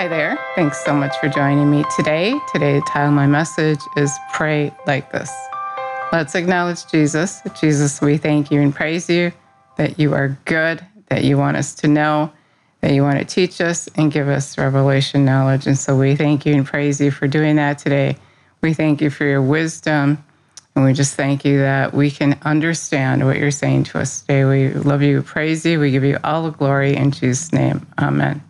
Hi there. Thanks so much for joining me today. Today, the title of my message is Pray Like This. Let's acknowledge Jesus. Jesus, we thank you and praise you that you are good, that you want us to know, that you want to teach us and give us revelation knowledge. And so we thank you and praise you for doing that today. We thank you for your wisdom. And we just thank you that we can understand what you're saying to us today. We love you, praise you. We give you all the glory in Jesus' name. Amen.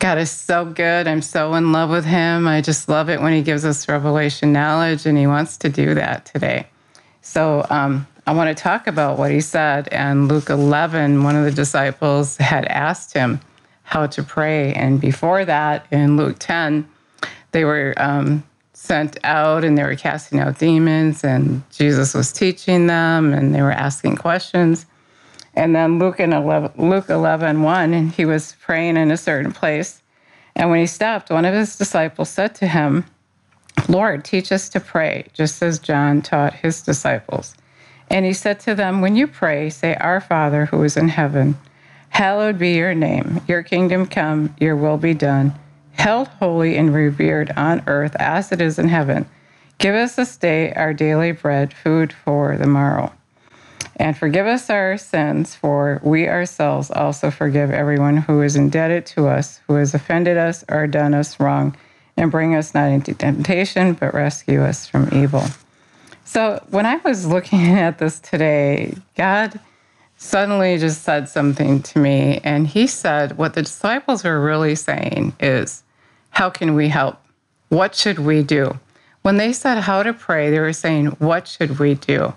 God is so good. I'm so in love with him. I just love it when he gives us revelation knowledge, and he wants to do that today. So um, I want to talk about what he said. And Luke 11, one of the disciples had asked him how to pray. And before that, in Luke 10, they were um, sent out and they were casting out demons, and Jesus was teaching them, and they were asking questions. And then Luke, in 11, Luke 11, 1, he was praying in a certain place. And when he stopped, one of his disciples said to him, Lord, teach us to pray, just as John taught his disciples. And he said to them, When you pray, say, Our Father who is in heaven, hallowed be your name. Your kingdom come, your will be done, held holy and revered on earth as it is in heaven. Give us this day our daily bread, food for the morrow. And forgive us our sins, for we ourselves also forgive everyone who is indebted to us, who has offended us or done us wrong, and bring us not into temptation, but rescue us from evil. So when I was looking at this today, God suddenly just said something to me. And he said, What the disciples were really saying is, How can we help? What should we do? When they said how to pray, they were saying, What should we do?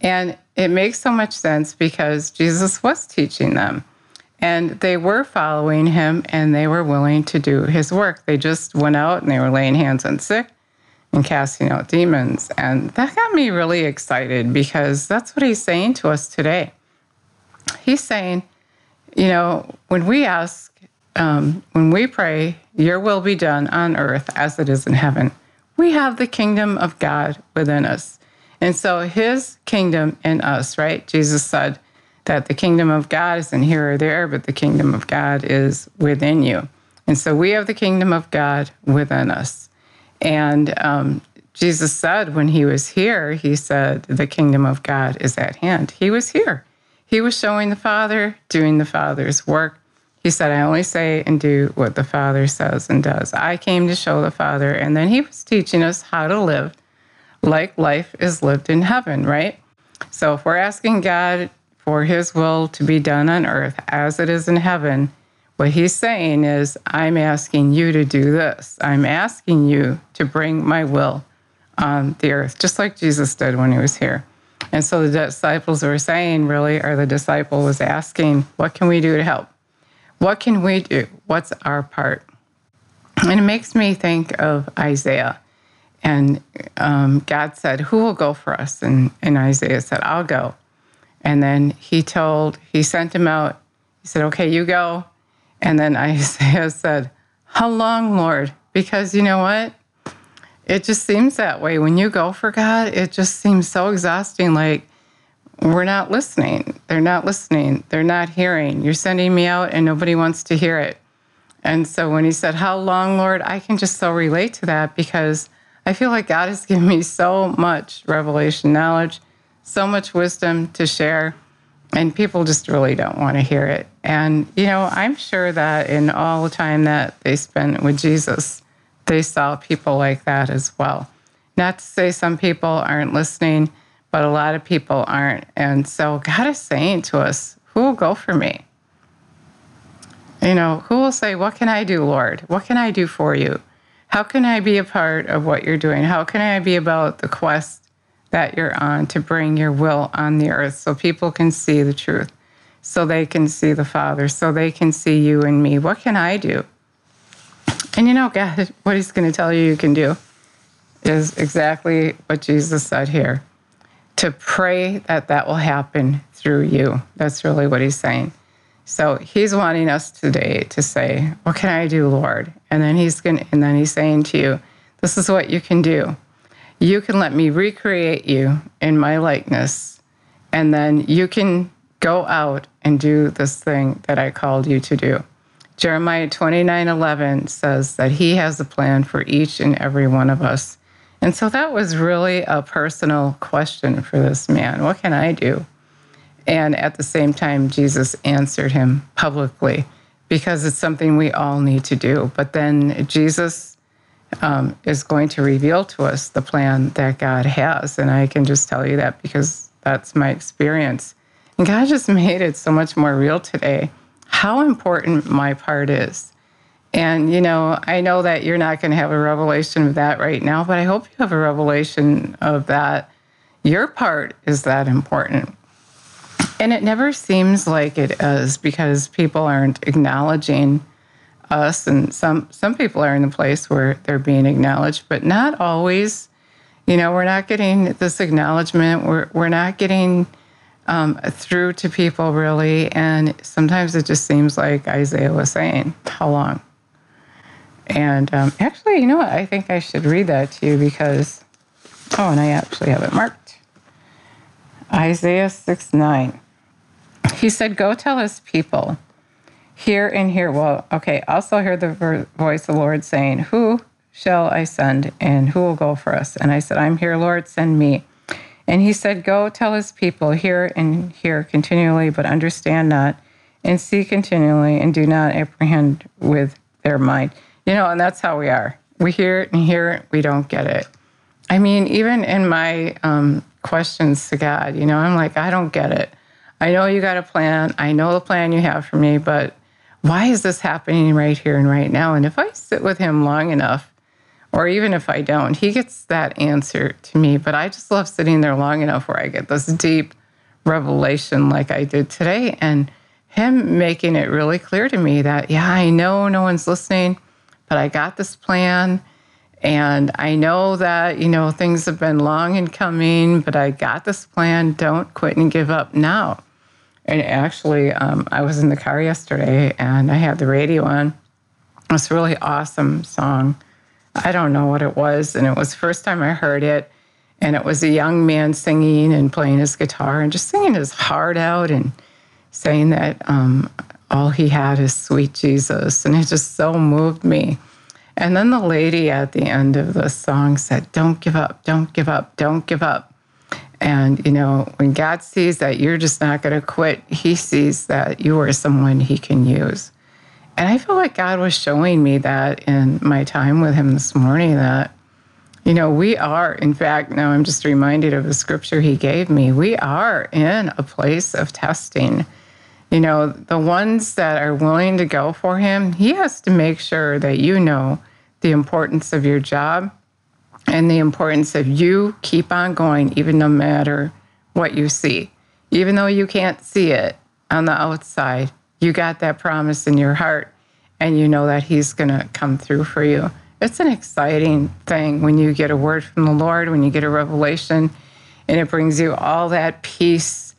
And it makes so much sense because Jesus was teaching them and they were following him and they were willing to do his work. They just went out and they were laying hands on sick and casting out demons. And that got me really excited because that's what he's saying to us today. He's saying, you know, when we ask, um, when we pray, your will be done on earth as it is in heaven, we have the kingdom of God within us. And so his kingdom in us, right? Jesus said that the kingdom of God isn't here or there, but the kingdom of God is within you. And so we have the kingdom of God within us. And um, Jesus said when he was here, he said, the kingdom of God is at hand. He was here. He was showing the Father, doing the Father's work. He said, I only say and do what the Father says and does. I came to show the Father. And then he was teaching us how to live like life is lived in heaven, right? So if we're asking God for his will to be done on earth as it is in heaven, what he's saying is, I'm asking you to do this. I'm asking you to bring my will on the earth, just like Jesus did when he was here. And so the disciples were saying, really, or the disciple was asking, What can we do to help? What can we do? What's our part? And it makes me think of Isaiah. And um, God said, Who will go for us? And, and Isaiah said, I'll go. And then he told, he sent him out. He said, Okay, you go. And then Isaiah said, How long, Lord? Because you know what? It just seems that way. When you go for God, it just seems so exhausting. Like, we're not listening. They're not listening. They're not hearing. You're sending me out and nobody wants to hear it. And so when he said, How long, Lord? I can just so relate to that because I feel like God has given me so much revelation knowledge, so much wisdom to share, and people just really don't want to hear it. And, you know, I'm sure that in all the time that they spent with Jesus, they saw people like that as well. Not to say some people aren't listening, but a lot of people aren't. And so God is saying to us, Who will go for me? You know, who will say, What can I do, Lord? What can I do for you? How can I be a part of what you're doing? How can I be about the quest that you're on to bring your will on the earth so people can see the truth, so they can see the Father, so they can see you and me? What can I do? And you know, God, what He's going to tell you you can do is exactly what Jesus said here to pray that that will happen through you. That's really what He's saying. So he's wanting us today to say, "What can I do, Lord?" And then he's going and then he's saying to you, "This is what you can do. You can let me recreate you in my likeness, and then you can go out and do this thing that I called you to do. Jeremiah 29 11 says that he has a plan for each and every one of us. And so that was really a personal question for this man. What can I do? And at the same time, Jesus answered him publicly because it's something we all need to do. But then Jesus um, is going to reveal to us the plan that God has. And I can just tell you that because that's my experience. And God just made it so much more real today how important my part is. And, you know, I know that you're not going to have a revelation of that right now, but I hope you have a revelation of that. Your part is that important. And it never seems like it is because people aren't acknowledging us. And some, some people are in a place where they're being acknowledged, but not always. You know, we're not getting this acknowledgement. We're, we're not getting um, through to people really. And sometimes it just seems like Isaiah was saying, How long? And um, actually, you know what? I think I should read that to you because, oh, and I actually have it marked. Isaiah 6 9. He said, Go tell his people, hear and hear. Well, okay, also hear the voice of the Lord saying, Who shall I send and who will go for us? And I said, I'm here, Lord, send me. And he said, Go tell his people, hear and hear continually, but understand not, and see continually, and do not apprehend with their mind. You know, and that's how we are. We hear it and hear it, we don't get it. I mean, even in my um, questions to God, you know, I'm like, I don't get it. I know you got a plan. I know the plan you have for me, but why is this happening right here and right now? And if I sit with him long enough, or even if I don't, he gets that answer to me. But I just love sitting there long enough where I get this deep revelation like I did today and him making it really clear to me that, yeah, I know no one's listening, but I got this plan. And I know that, you know, things have been long in coming, but I got this plan. Don't quit and give up now. And actually, um, I was in the car yesterday and I had the radio on. This really awesome song I don't know what it was. And it was the first time I heard it. And it was a young man singing and playing his guitar and just singing his heart out and saying that um, all he had is sweet Jesus. And it just so moved me. And then the lady at the end of the song said, Don't give up, don't give up, don't give up. And, you know, when God sees that you're just not going to quit, he sees that you are someone he can use. And I feel like God was showing me that in my time with Him this morning that, you know, we are, in fact, now I'm just reminded of the scripture He gave me, we are in a place of testing. You know, the ones that are willing to go for Him, He has to make sure that you know the importance of your job and the importance of you keep on going, even no matter what you see. Even though you can't see it on the outside, you got that promise in your heart and you know that He's going to come through for you. It's an exciting thing when you get a word from the Lord, when you get a revelation, and it brings you all that peace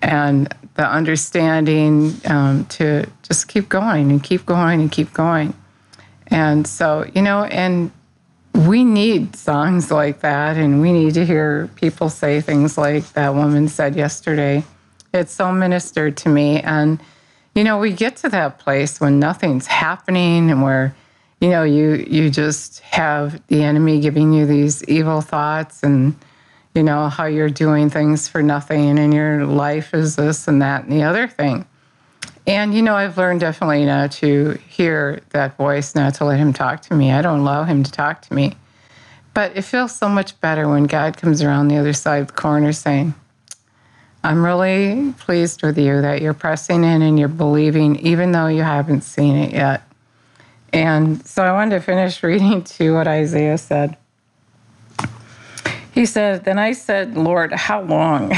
and the understanding um, to just keep going and keep going and keep going. And so, you know, and we need songs like that, and we need to hear people say things like that woman said yesterday. It's so ministered to me. And you know, we get to that place when nothing's happening and where, you know, you you just have the enemy giving you these evil thoughts and you know how you're doing things for nothing and your life is this and that and the other thing. And you know, I've learned definitely now to hear that voice, not to let him talk to me. I don't allow him to talk to me. But it feels so much better when God comes around the other side of the corner saying, I'm really pleased with you that you're pressing in and you're believing, even though you haven't seen it yet. And so I wanted to finish reading to what Isaiah said. He said, Then I said, Lord, how long?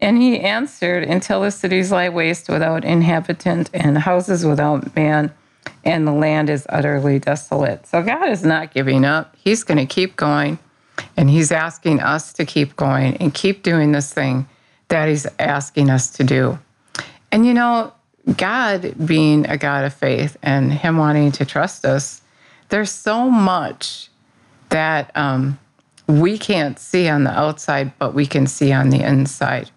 And he answered, Until the cities lie waste without inhabitant and houses without man, and the land is utterly desolate. So God is not giving up. He's going to keep going, and He's asking us to keep going and keep doing this thing that He's asking us to do. And you know, God being a God of faith and Him wanting to trust us, there's so much that um, we can't see on the outside, but we can see on the inside.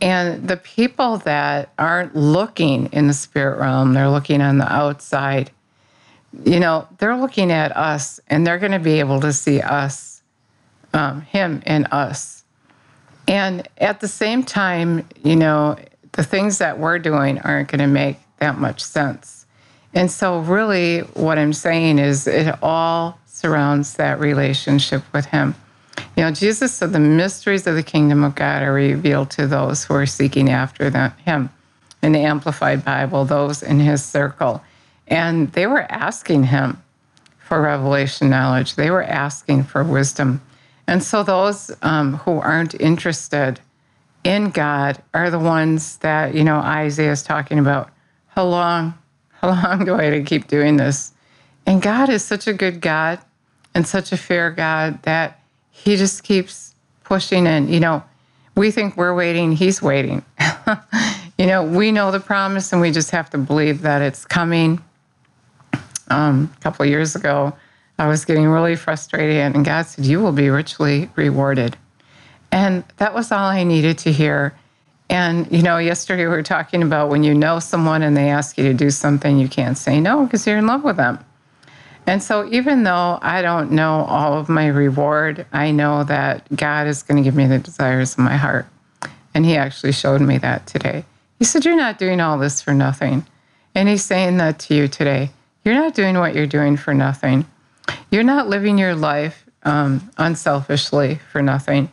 And the people that aren't looking in the spirit realm, they're looking on the outside, you know, they're looking at us and they're going to be able to see us, um, him and us. And at the same time, you know, the things that we're doing aren't going to make that much sense. And so, really, what I'm saying is it all surrounds that relationship with Him. You know, Jesus said the mysteries of the kingdom of God are revealed to those who are seeking after them, Him. In the Amplified Bible, those in His circle. And they were asking Him for revelation knowledge, they were asking for wisdom. And so, those um, who aren't interested in God are the ones that, you know, Isaiah is talking about. How long, how long do I have to keep doing this? And God is such a good God and such a fair God that He just keeps pushing in. You know, we think we're waiting, He's waiting. you know, we know the promise and we just have to believe that it's coming. Um, a couple years ago, I was getting really frustrated, and God said, You will be richly rewarded. And that was all I needed to hear. And, you know, yesterday we were talking about when you know someone and they ask you to do something, you can't say no because you're in love with them. And so, even though I don't know all of my reward, I know that God is going to give me the desires of my heart. And He actually showed me that today. He said, You're not doing all this for nothing. And He's saying that to you today. You're not doing what you're doing for nothing. You're not living your life um, unselfishly for nothing.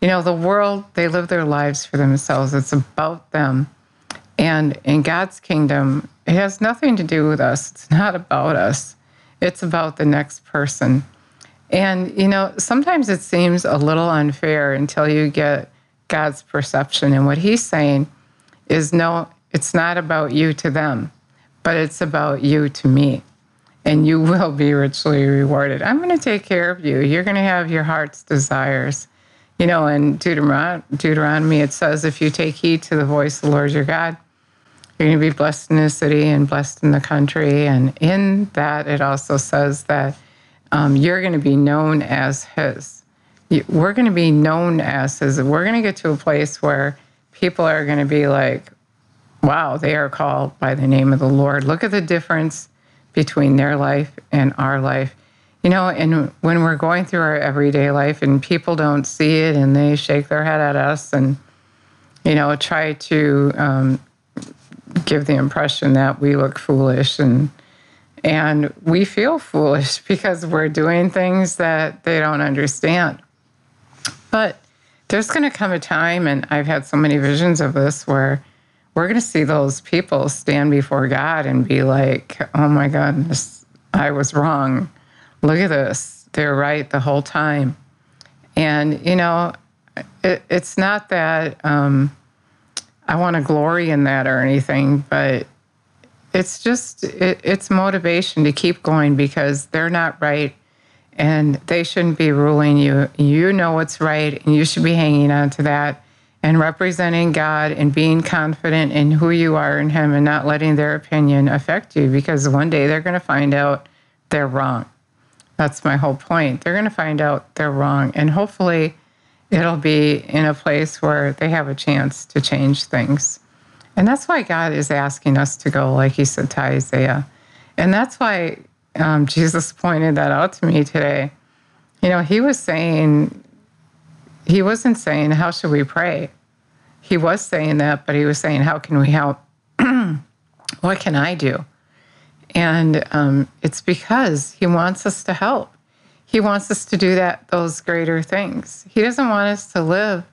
You know, the world, they live their lives for themselves. It's about them. And in God's kingdom, it has nothing to do with us. It's not about us, it's about the next person. And, you know, sometimes it seems a little unfair until you get God's perception. And what he's saying is no, it's not about you to them, but it's about you to me. And you will be richly rewarded. I'm going to take care of you. You're going to have your heart's desires. You know, in Deuteronomy, it says, if you take heed to the voice of the Lord your God, you're going to be blessed in the city and blessed in the country. And in that, it also says that um, you're going to be known as His. We're going to be known as His. We're going to get to a place where people are going to be like, wow, they are called by the name of the Lord. Look at the difference between their life and our life. You know, and when we're going through our everyday life and people don't see it and they shake their head at us and, you know, try to um, give the impression that we look foolish and, and we feel foolish because we're doing things that they don't understand. But there's going to come a time, and I've had so many visions of this, where we're going to see those people stand before God and be like, oh my goodness, I was wrong look at this. They're right the whole time. And, you know, it, it's not that um, I want to glory in that or anything, but it's just, it, it's motivation to keep going because they're not right and they shouldn't be ruling you. You know what's right and you should be hanging on to that and representing God and being confident in who you are in Him and not letting their opinion affect you because one day they're going to find out they're wrong. That's my whole point. They're going to find out they're wrong. And hopefully, it'll be in a place where they have a chance to change things. And that's why God is asking us to go, like he said to Isaiah. And that's why um, Jesus pointed that out to me today. You know, he was saying, he wasn't saying, How should we pray? He was saying that, but he was saying, How can we help? what can I do? And um, it's because he wants us to help. He wants us to do that those greater things. He doesn't want us to live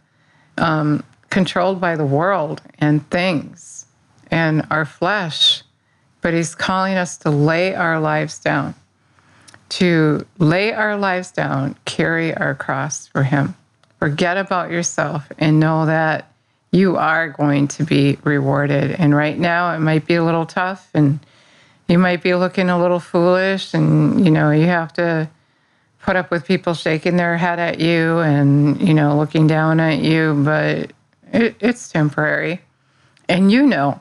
um, controlled by the world and things and our flesh, but he's calling us to lay our lives down, to lay our lives down, carry our cross for him. Forget about yourself and know that you are going to be rewarded. And right now, it might be a little tough and you might be looking a little foolish and you know you have to put up with people shaking their head at you and you know looking down at you but it, it's temporary and you know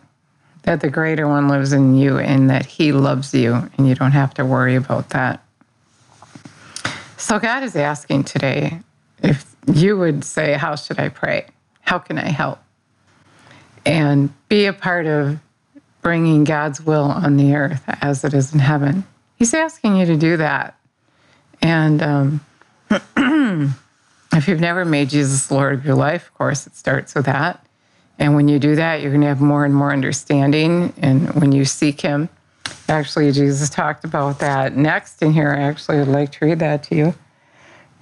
that the greater one lives in you and that he loves you and you don't have to worry about that so god is asking today if you would say how should i pray how can i help and be a part of bringing God's will on the earth as it is in heaven. He's asking you to do that. And um, if you've never made Jesus Lord of your life, of course, it starts with that. And when you do that, you're going to have more and more understanding. And when you seek Him, actually, Jesus talked about that next in here. I actually would like to read that to you.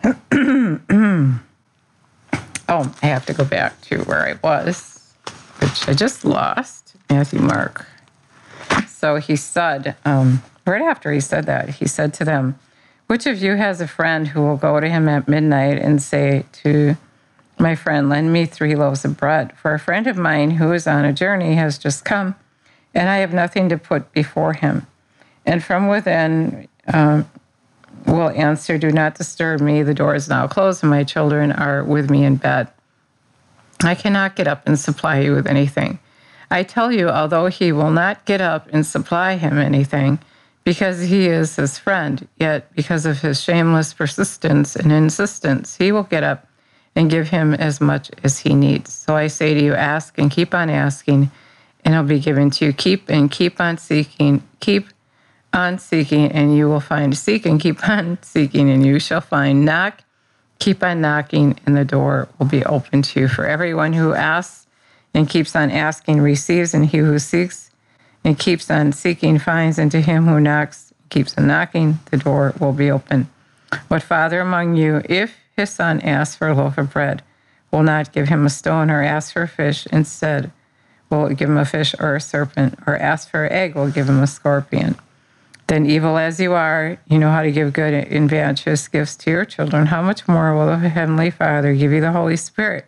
oh, I have to go back to where I was, which I just lost. Matthew Mark. So he said, um, right after he said that, he said to them, Which of you has a friend who will go to him at midnight and say to my friend, lend me three loaves of bread? For a friend of mine who is on a journey has just come, and I have nothing to put before him. And from within um, will answer, Do not disturb me. The door is now closed, and my children are with me in bed. I cannot get up and supply you with anything. I tell you, although he will not get up and supply him anything, because he is his friend, yet because of his shameless persistence and insistence, he will get up and give him as much as he needs. So I say to you, ask and keep on asking, and it'll be given to you. Keep and keep on seeking, keep on seeking, and you will find. Seek and keep on seeking, and you shall find. Knock, keep on knocking, and the door will be open to you. For everyone who asks, and keeps on asking receives, and he who seeks and keeps on seeking finds, and to him who knocks keeps on knocking, the door will be open. What father among you, if his son asks for a loaf of bread, will not give him a stone, or ask for a fish instead, will give him a fish or a serpent, or ask for an egg, will give him a scorpion? Then, evil as you are, you know how to give good and bounteous gifts to your children. How much more will the Heavenly Father give you the Holy Spirit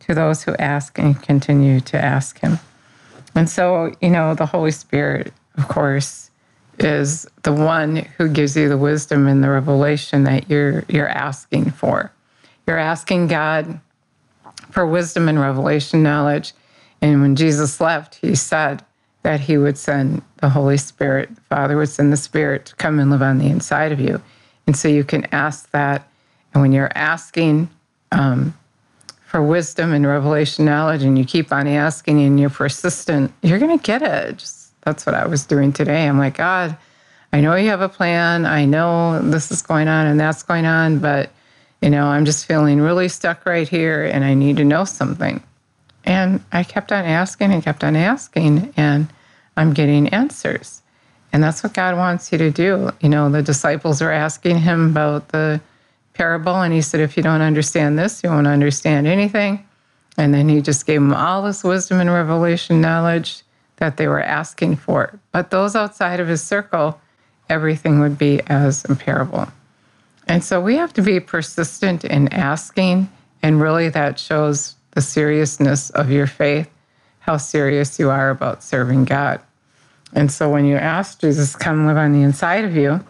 to those who ask and continue to ask Him. And so, you know, the Holy Spirit, of course, is the one who gives you the wisdom and the revelation that you're you're asking for. You're asking God for wisdom and revelation knowledge. And when Jesus left, he said that he would send the Holy Spirit, the Father would send the Spirit to come and live on the inside of you. And so you can ask that. And when you're asking, um, for wisdom and revelation knowledge and you keep on asking and you're persistent, you're going to get it. Just, that's what I was doing today. I'm like, God, I know you have a plan. I know this is going on and that's going on, but you know, I'm just feeling really stuck right here and I need to know something. And I kept on asking and kept on asking and I'm getting answers. And that's what God wants you to do. You know, the disciples are asking him about the parable. And he said, If you don't understand this, you won't understand anything. And then he just gave them all this wisdom and revelation knowledge that they were asking for. But those outside of his circle, everything would be as a parable. And so we have to be persistent in asking. And really, that shows the seriousness of your faith, how serious you are about serving God. And so when you ask Jesus, come live on the inside of you,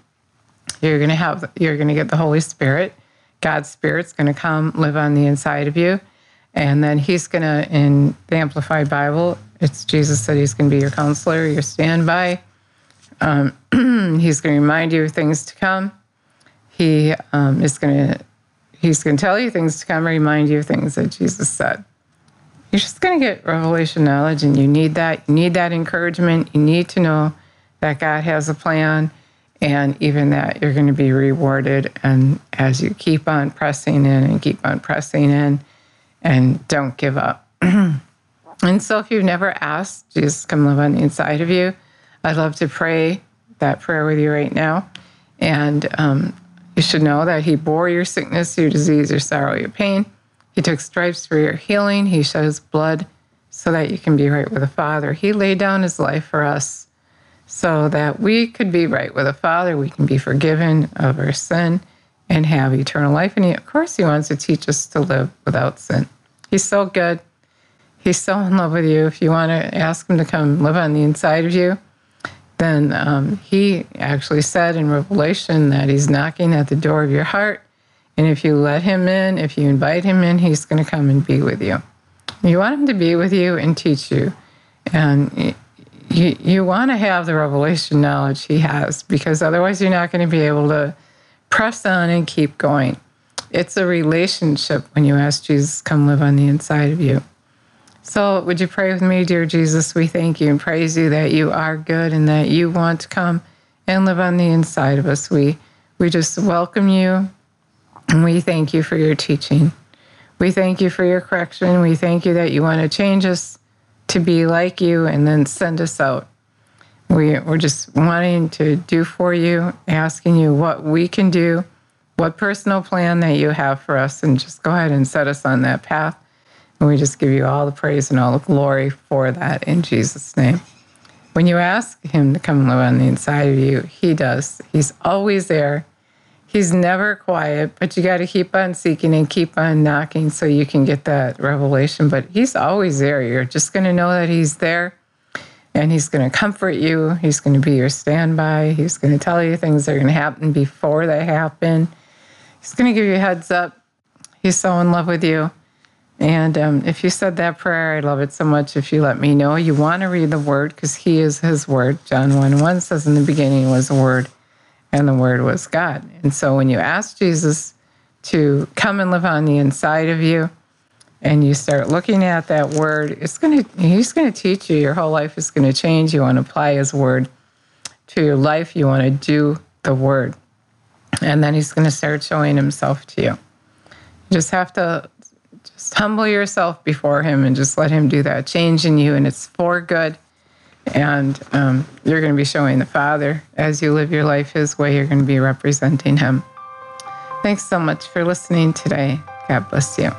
you're going to have, you're going to get the Holy Spirit. God's Spirit's going to come live on the inside of you. And then He's going to, in the Amplified Bible, it's Jesus said He's going to be your counselor, your standby. Um, he's going to remind you of things to come. He um, is going to, He's going to tell you things to come, remind you of things that Jesus said. You're just going to get revelation knowledge, and you need that. You need that encouragement. You need to know that God has a plan and even that you're going to be rewarded and as you keep on pressing in and keep on pressing in and don't give up. And so if you've never asked jesus come live on the inside of you. I'd love to pray that prayer with you right now. And um, you should know that he bore your sickness your disease your sorrow your pain. He took stripes for your healing. He shed his blood so that you can be right with the father. He laid down his life for us so that we could be right with the Father, we can be forgiven of our sin and have eternal life. And he, of course, He wants to teach us to live without sin. He's so good. He's so in love with you. If you want to ask Him to come live on the inside of you, then um, He actually said in Revelation that He's knocking at the door of your heart. And if you let Him in, if you invite Him in, He's going to come and be with you. You want Him to be with you and teach you. And you, you want to have the revelation knowledge he has because otherwise you're not going to be able to press on and keep going. It's a relationship when you ask Jesus come live on the inside of you. So, would you pray with me, dear Jesus? We thank you and praise you that you are good and that you want to come and live on the inside of us. We we just welcome you and we thank you for your teaching. We thank you for your correction. We thank you that you want to change us to be like you and then send us out. We, we're just wanting to do for you, asking you what we can do, what personal plan that you have for us, and just go ahead and set us on that path. And we just give you all the praise and all the glory for that in Jesus' name. When you ask Him to come live on the inside of you, He does. He's always there. He's never quiet, but you got to keep on seeking and keep on knocking so you can get that revelation. But He's always there. You're just going to know that He's there and He's going to comfort you. He's going to be your standby. He's going to tell you things that are going to happen before they happen. He's going to give you a heads up. He's so in love with you. And um, if you said that prayer, I love it so much. If you let me know you want to read the word, because He is His word. John 1 1 says, In the beginning was the word and the Word was God. And so when you ask Jesus to come and live on the inside of you, and you start looking at that word, it's going to he's going to teach you. Your whole life is going to change. You want to apply his word to your life. You want to do the word. And then he's going to start showing himself to you. You just have to just humble yourself before him and just let him do that change in you and it's for good and um, you're going to be showing the Father as you live your life His way, you're going to be representing Him. Thanks so much for listening today. God bless you.